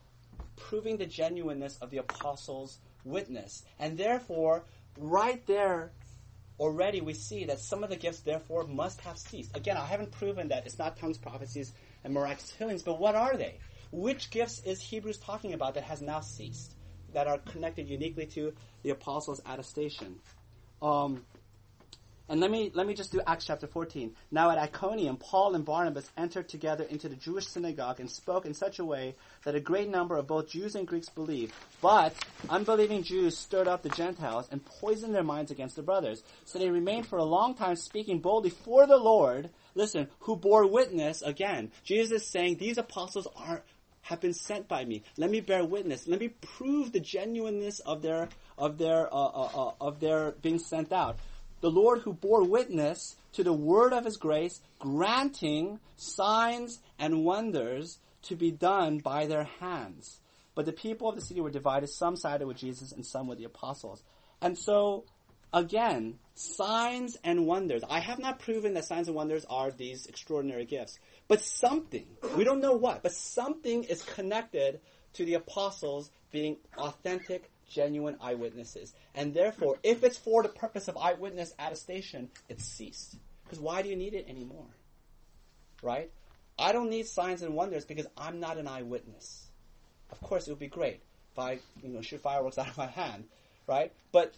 Speaker 1: proving the genuineness of the apostles' witness. And therefore, right there, already we see that some of the gifts therefore must have ceased. Again, I haven't proven that it's not tongues, prophecies, and miraculous healings, but what are they? Which gifts is Hebrews talking about that has now ceased? That are connected uniquely to the apostles' attestation. Um, and let me let me just do Acts chapter 14. Now at Iconium, Paul and Barnabas entered together into the Jewish synagogue and spoke in such a way that a great number of both Jews and Greeks believed. But unbelieving Jews stirred up the Gentiles and poisoned their minds against the brothers. So they remained for a long time speaking boldly for the Lord. Listen, who bore witness again. Jesus is saying these apostles aren't have been sent by me. Let me bear witness. Let me prove the genuineness of their of their uh, uh, uh, of their being sent out. The Lord who bore witness to the word of His grace, granting signs and wonders to be done by their hands. But the people of the city were divided. Some sided with Jesus and some with the apostles. And so, again, signs and wonders. I have not proven that signs and wonders are these extraordinary gifts. But something, we don't know what, but something is connected to the apostles being authentic, genuine eyewitnesses. And therefore, if it's for the purpose of eyewitness attestation, it's ceased. Because why do you need it anymore? Right? I don't need signs and wonders because I'm not an eyewitness. Of course, it would be great if I, you know, shoot fireworks out of my hand, right? But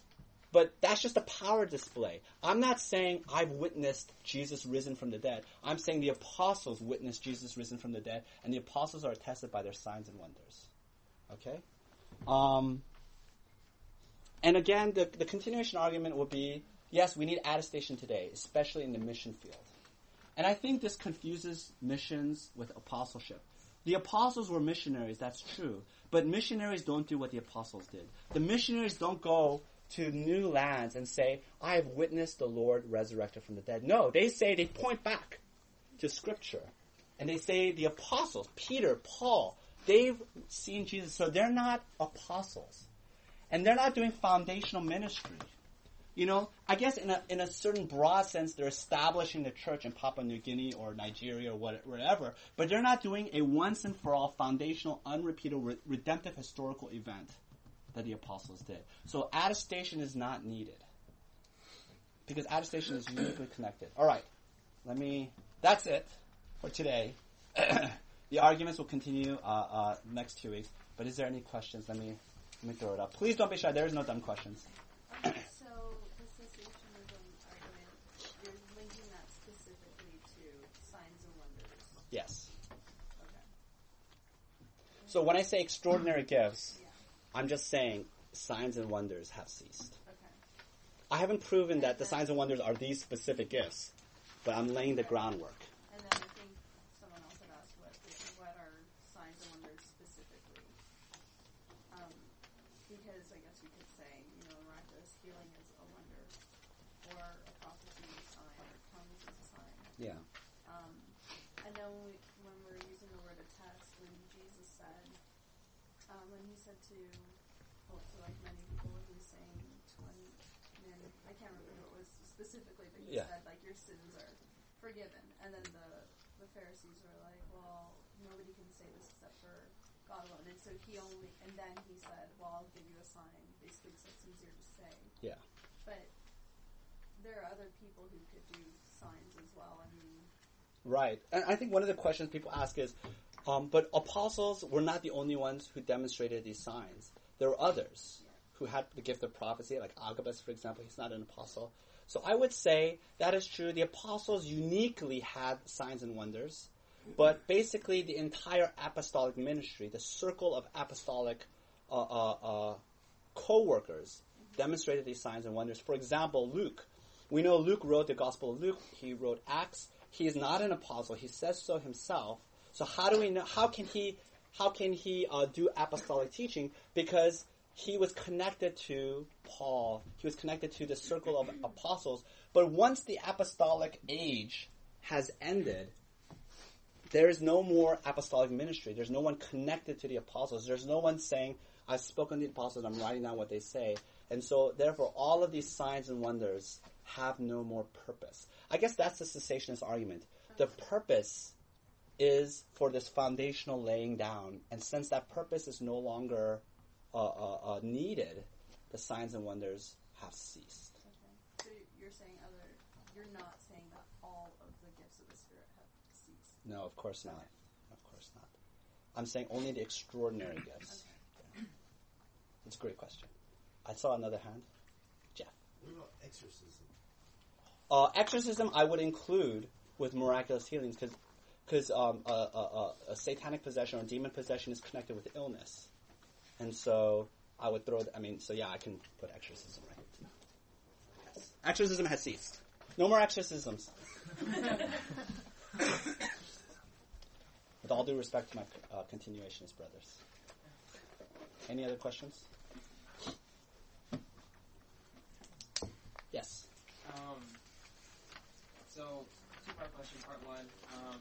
Speaker 1: but that's just a power display. I'm not saying I've witnessed Jesus risen from the dead. I'm saying the apostles witnessed Jesus risen from the dead, and the apostles are attested by their signs and wonders. Okay? Um, and again, the, the continuation argument will be yes, we need attestation today, especially in the mission field. And I think this confuses missions with apostleship. The apostles were missionaries, that's true. But missionaries don't do what the apostles did. The missionaries don't go to new lands and say, I have witnessed the Lord resurrected from the dead. No, they say, they point back to scripture. And they say the apostles, Peter, Paul, they've seen Jesus. So they're not apostles. And they're not doing foundational ministry. You know, I guess in a, in a certain broad sense, they're establishing the church in Papua New Guinea or Nigeria or whatever, but they're not doing a once and for all foundational, unrepeatable, re- redemptive historical event that the apostles did. So attestation is not needed. Because attestation is uniquely connected. Alright, let me, that's it for today. the arguments will continue uh, uh, next two weeks, but is there any questions? Let me, let me throw it up. Please don't be shy, there is no dumb questions.
Speaker 10: Okay, so the cessationism argument, you're linking that specifically to signs and wonders.
Speaker 1: Yes.
Speaker 10: Okay.
Speaker 1: So when I say extraordinary gifts. I'm just saying signs and wonders have ceased.
Speaker 10: Okay.
Speaker 1: I haven't proven that the signs and wonders are these specific gifts, but I'm laying the groundwork.
Speaker 10: And then I think someone else had asked what what are signs and wonders specifically. Um, because I guess you could say, you know, miraculous healing is a wonder, or a prophecy is a sign, or tongues is a sign.
Speaker 1: Yeah.
Speaker 10: Um, I know when, we, when we're using the word attest, when Jesus said, um, when he said to, well, to like many people, he was saying to one man, I can't remember who it was specifically, but he
Speaker 1: Yeah.
Speaker 10: said like your sins are forgiven, and then the the Pharisees were like, well, nobody can say this except for God alone, and so he only, and then he said, well, I'll give you a sign, basically, because it's easier to say.
Speaker 1: Yeah.
Speaker 10: But there are other people who could do signs as well. I mean,
Speaker 1: Right. And I think one of the questions people ask is, um, but apostles were not the only ones who demonstrated these signs. There were others who had the gift of prophecy, like Agabus, for example. He's not an apostle. So I would say that is true. The apostles uniquely had signs and wonders, but basically the entire apostolic ministry, the circle of apostolic uh, uh, uh, co-workers, demonstrated these signs and wonders. For example, Luke. We know Luke wrote the Gospel of Luke. He wrote Acts. He is not an apostle. He says so himself. So how do we know? How can he? How can he uh, do apostolic teaching? Because he was connected to Paul. He was connected to the circle of apostles. But once the apostolic age has ended, there is no more apostolic ministry. There's no one connected to the apostles. There's no one saying, I've spoken to the apostles, I'm writing down what they say. And so, therefore, all of these signs and wonders have no more purpose. I guess that's the cessationist argument. The purpose is for this foundational laying down, and since that purpose is no longer uh, uh, uh, needed, the signs and wonders have ceased.
Speaker 10: okay. So you're saying other, you're not saying that all of the gifts of the Spirit have ceased.
Speaker 1: No, of course not. Of course not. I'm saying only the extraordinary gifts. Yeah. It's a great question. I saw another hand. Jeff.
Speaker 5: What about exorcism?
Speaker 1: Uh, exorcism, I would include with miraculous healings because because um, a, a, a, satanic possession or demon possession is connected with illness, and so I would throw. th- I mean, so yeah, I can put exorcism right. Yes. Exorcism has ceased. No more exorcisms. with all due respect to my uh, continuationist brothers. Any other questions? Yes.
Speaker 7: Um, so, two part question. Part one, um,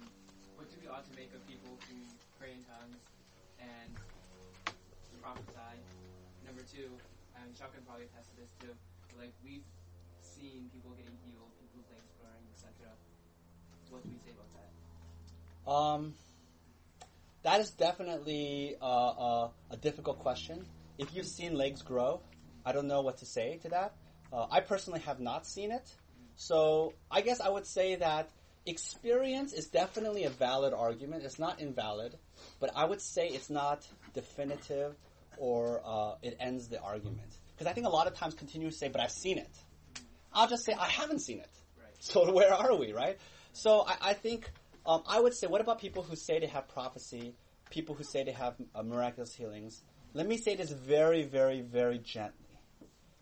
Speaker 7: what do we ought to make of people who pray in tongues and prophesy? Number two, and Chuck can probably attest to this too. Like we've seen people getting healed, people's legs growing, etc. What do we say about that?
Speaker 1: Um, that is definitely uh, uh, a difficult question. If you've seen legs grow, I don't know what to say to that. Uh, I personally have not seen it, so I guess I would say that experience is definitely a valid argument. It's not invalid, but I would say it's not definitive or uh, it ends the argument. Because I think a lot of times continuous say, "But I've seen it." I'll just say, "I haven't seen it."
Speaker 7: Right.
Speaker 1: So where are we, right? So I, I think um, I would say, what about people who say they have prophecy? People who say they have uh, miraculous healings? Let me say this very, very, very gently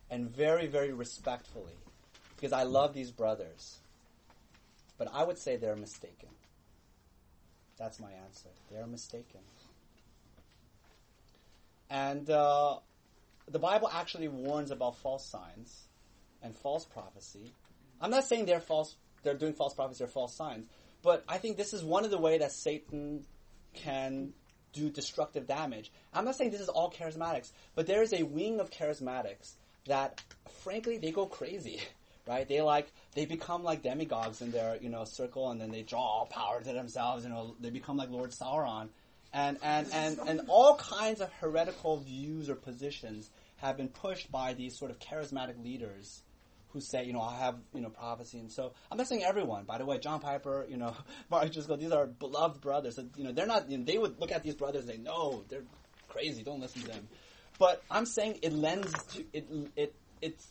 Speaker 1: and very, very respectfully, because I love these brothers. But I would say they're mistaken. That's my answer. They are mistaken. And uh, the Bible actually warns about false signs and false prophecy. I'm not saying they're false. They're doing false prophecy or false signs, but I think this is one of the way that Satan can do destructive damage. I'm not saying this is all charismatics, but there is a wing of charismatics that, frankly, they go crazy, right? They like they become like demigods in their you know circle, and then they draw all power to themselves. You know, they become like Lord Sauron, and and and and all kinds of heretical views or positions have been pushed by these sort of charismatic leaders who say, you know, I have, you know, prophecy. And so I'm not saying everyone, by the way, John Piper, you know, Mark Driscoll, these are beloved brothers. You know, they're not, you know, they would look at these brothers and say, no, they're crazy. Don't listen to them. But I'm saying it lends to, it, it, it's,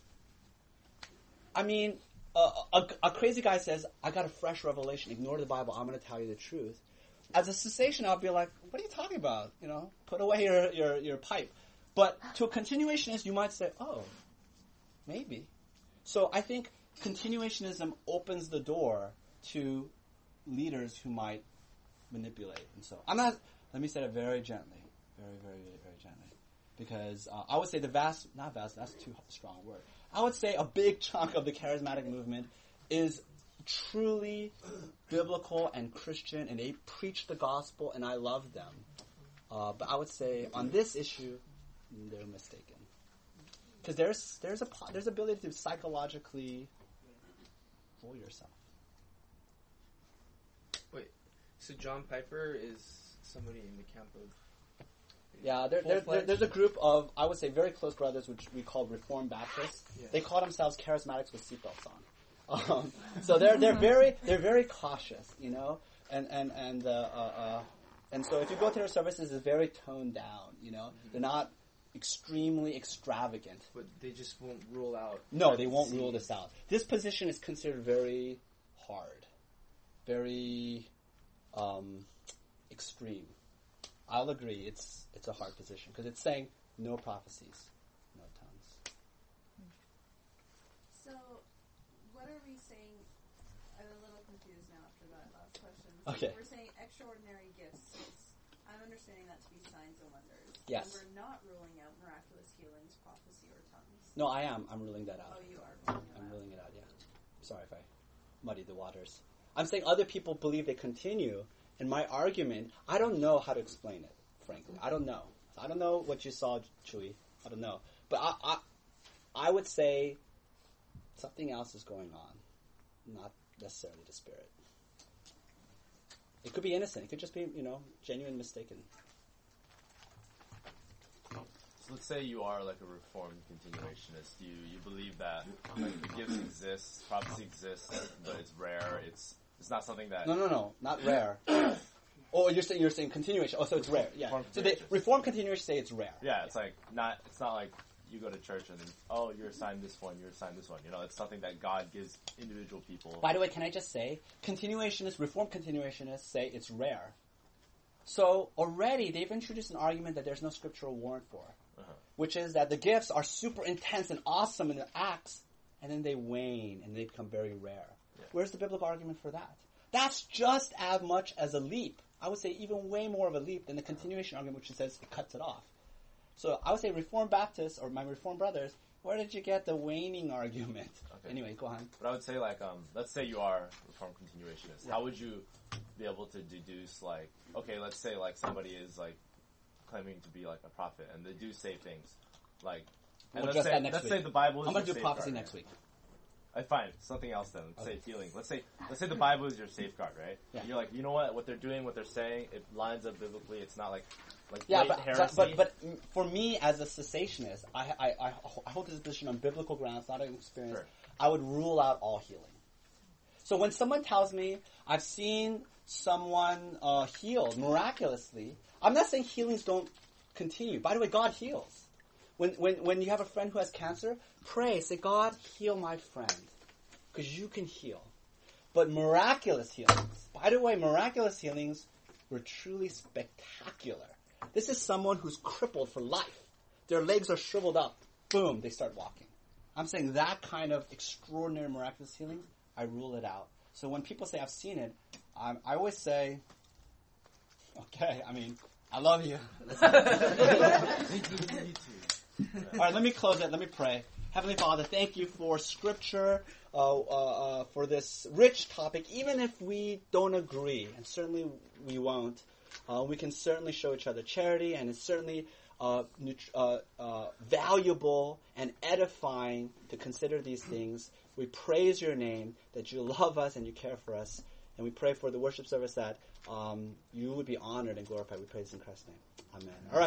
Speaker 1: I mean, a, a, a crazy guy says, I got a fresh revelation. Ignore the Bible. I'm going to tell you the truth. As a cessation, I'll be like, what are you talking about? You know, put away your, your, your pipe. But to a continuationist, you might say, oh, maybe. So I think continuationism opens the door to leaders who might manipulate. And so I'm not, let me say it very gently, very, very, very, very gently. Because uh, I would say the vast, not vast, that's too strong word. I would say a big chunk of the charismatic movement is truly biblical and Christian, and they preach the gospel, and I love them. Uh, but I would say on this issue, they're mistaken because there's there's a there's ability to psychologically fool yourself.
Speaker 11: Wait, so John Piper is somebody in the camp of
Speaker 1: Yeah, there, there, there,
Speaker 11: Full-fledged?
Speaker 1: there's a group of I would say very close brothers, which we call Reformed Baptists.
Speaker 11: Yeah.
Speaker 1: They call themselves charismatics with seatbelts on. Um, so they're they're very they're very cautious, you know, and and and uh, uh, uh, and so if you go to their services, it's very toned down. You know, they're not extremely extravagant.
Speaker 11: but they just won't rule out.
Speaker 1: No, they won't rule this out. This position is considered very hard, very um, extreme. I'll agree. It's it's a hard position because it's saying no prophecies, no tongues.
Speaker 10: So, what are we saying? I'm a little confused now after that last question.
Speaker 1: Okay.
Speaker 10: We're saying extraordinary gifts. I'm understanding that to be signs and wonders.
Speaker 1: Yes.
Speaker 10: And we're not ruling out miraculous healings, prophecy, or tongues.
Speaker 1: No, I am. I'm ruling that out.
Speaker 10: Oh, you are ruling
Speaker 1: I'm
Speaker 10: out.
Speaker 1: ruling it out. Yeah. Sorry if I muddied the waters. I'm saying other people believe they continue, and my argument, I don't know how to explain it. Frankly, I don't know. I don't know what you saw, Chewy. I don't know, but I, I, I would say something else is going on, not necessarily the spirit. It could be innocent. It could just be, you know, genuine mistaken.
Speaker 6: So let's say you are like a reformed continuationist. You you believe that like, the gifts exist, prophecy exists, but it's rare. It's it's not something that
Speaker 1: No, no, no, not rare. oh, you're saying you're saying continuation. Oh, so it's rare. Yeah. So they reform continuation say it's rare.
Speaker 6: Yeah, it's like not. It's not like you go to church and oh, you're assigned this one, you're assigned this one. You know, it's something that God gives individual people.
Speaker 1: By the way, can I just say, continuationists, reform continuationists say it's rare. So already they've introduced an argument that there's no scriptural warrant for,
Speaker 6: Uh-huh.
Speaker 1: which is that the gifts are super intense and awesome in the acts, and then they wane and they become very rare. Where's the biblical argument for that? That's just as much as a leap. I would say even way more of a leap than the continuation argument, which says it cuts it off. So I would say Reformed Baptists or my Reformed brothers, where did you get the waning argument?
Speaker 6: Okay.
Speaker 1: Anyway, go on.
Speaker 6: But I would say like, um, let's say you are reformed continuationist. How would you be able to deduce like, okay, let's say like somebody is like claiming to be like a prophet and they do say things like, and
Speaker 1: We'll
Speaker 6: let's say
Speaker 1: that next
Speaker 6: let's
Speaker 1: week.
Speaker 6: say the Bible is
Speaker 1: I'm going to do prophecy next week.
Speaker 6: I fine something else then. Let's
Speaker 1: Okay.
Speaker 6: say healing. Let's say let's say the Bible is your safeguard, right?
Speaker 1: Yeah.
Speaker 6: You're like, you know what? What they're doing, what they're saying, it lines up biblically. It's not like like
Speaker 1: Yeah, but,
Speaker 6: heresy.
Speaker 1: but, but for me as a cessationist, I, I, I, I hold this position on biblical grounds, not an experience.
Speaker 6: Sure.
Speaker 1: I would rule out all healing. So when someone tells me I've seen someone uh, healed miraculously, I'm not saying healings don't continue. By the way, God heals. When, when, when you have a friend who has cancer, pray, say, God, heal my friend. Because you can heal. But miraculous healings, by the way, miraculous healings were truly spectacular. This is someone who's crippled for life. Their legs are shriveled up. Boom, they start walking. I'm saying that kind of extraordinary miraculous healing, I rule it out. So when people say I've seen it, I'm, I always say, Okay, I mean, I love you. All right, let me close it. Let me pray. Heavenly Father, thank you for Scripture, uh, uh, uh, for this rich topic. Even if we don't agree, and certainly we won't, uh, we can certainly show each other charity, and it's certainly uh, uh, valuable and edifying to consider these things. We praise your name that you love us and you care for us, and we pray for the worship service that um, you would be honored and glorified. We praise in Christ's name. Amen. All right.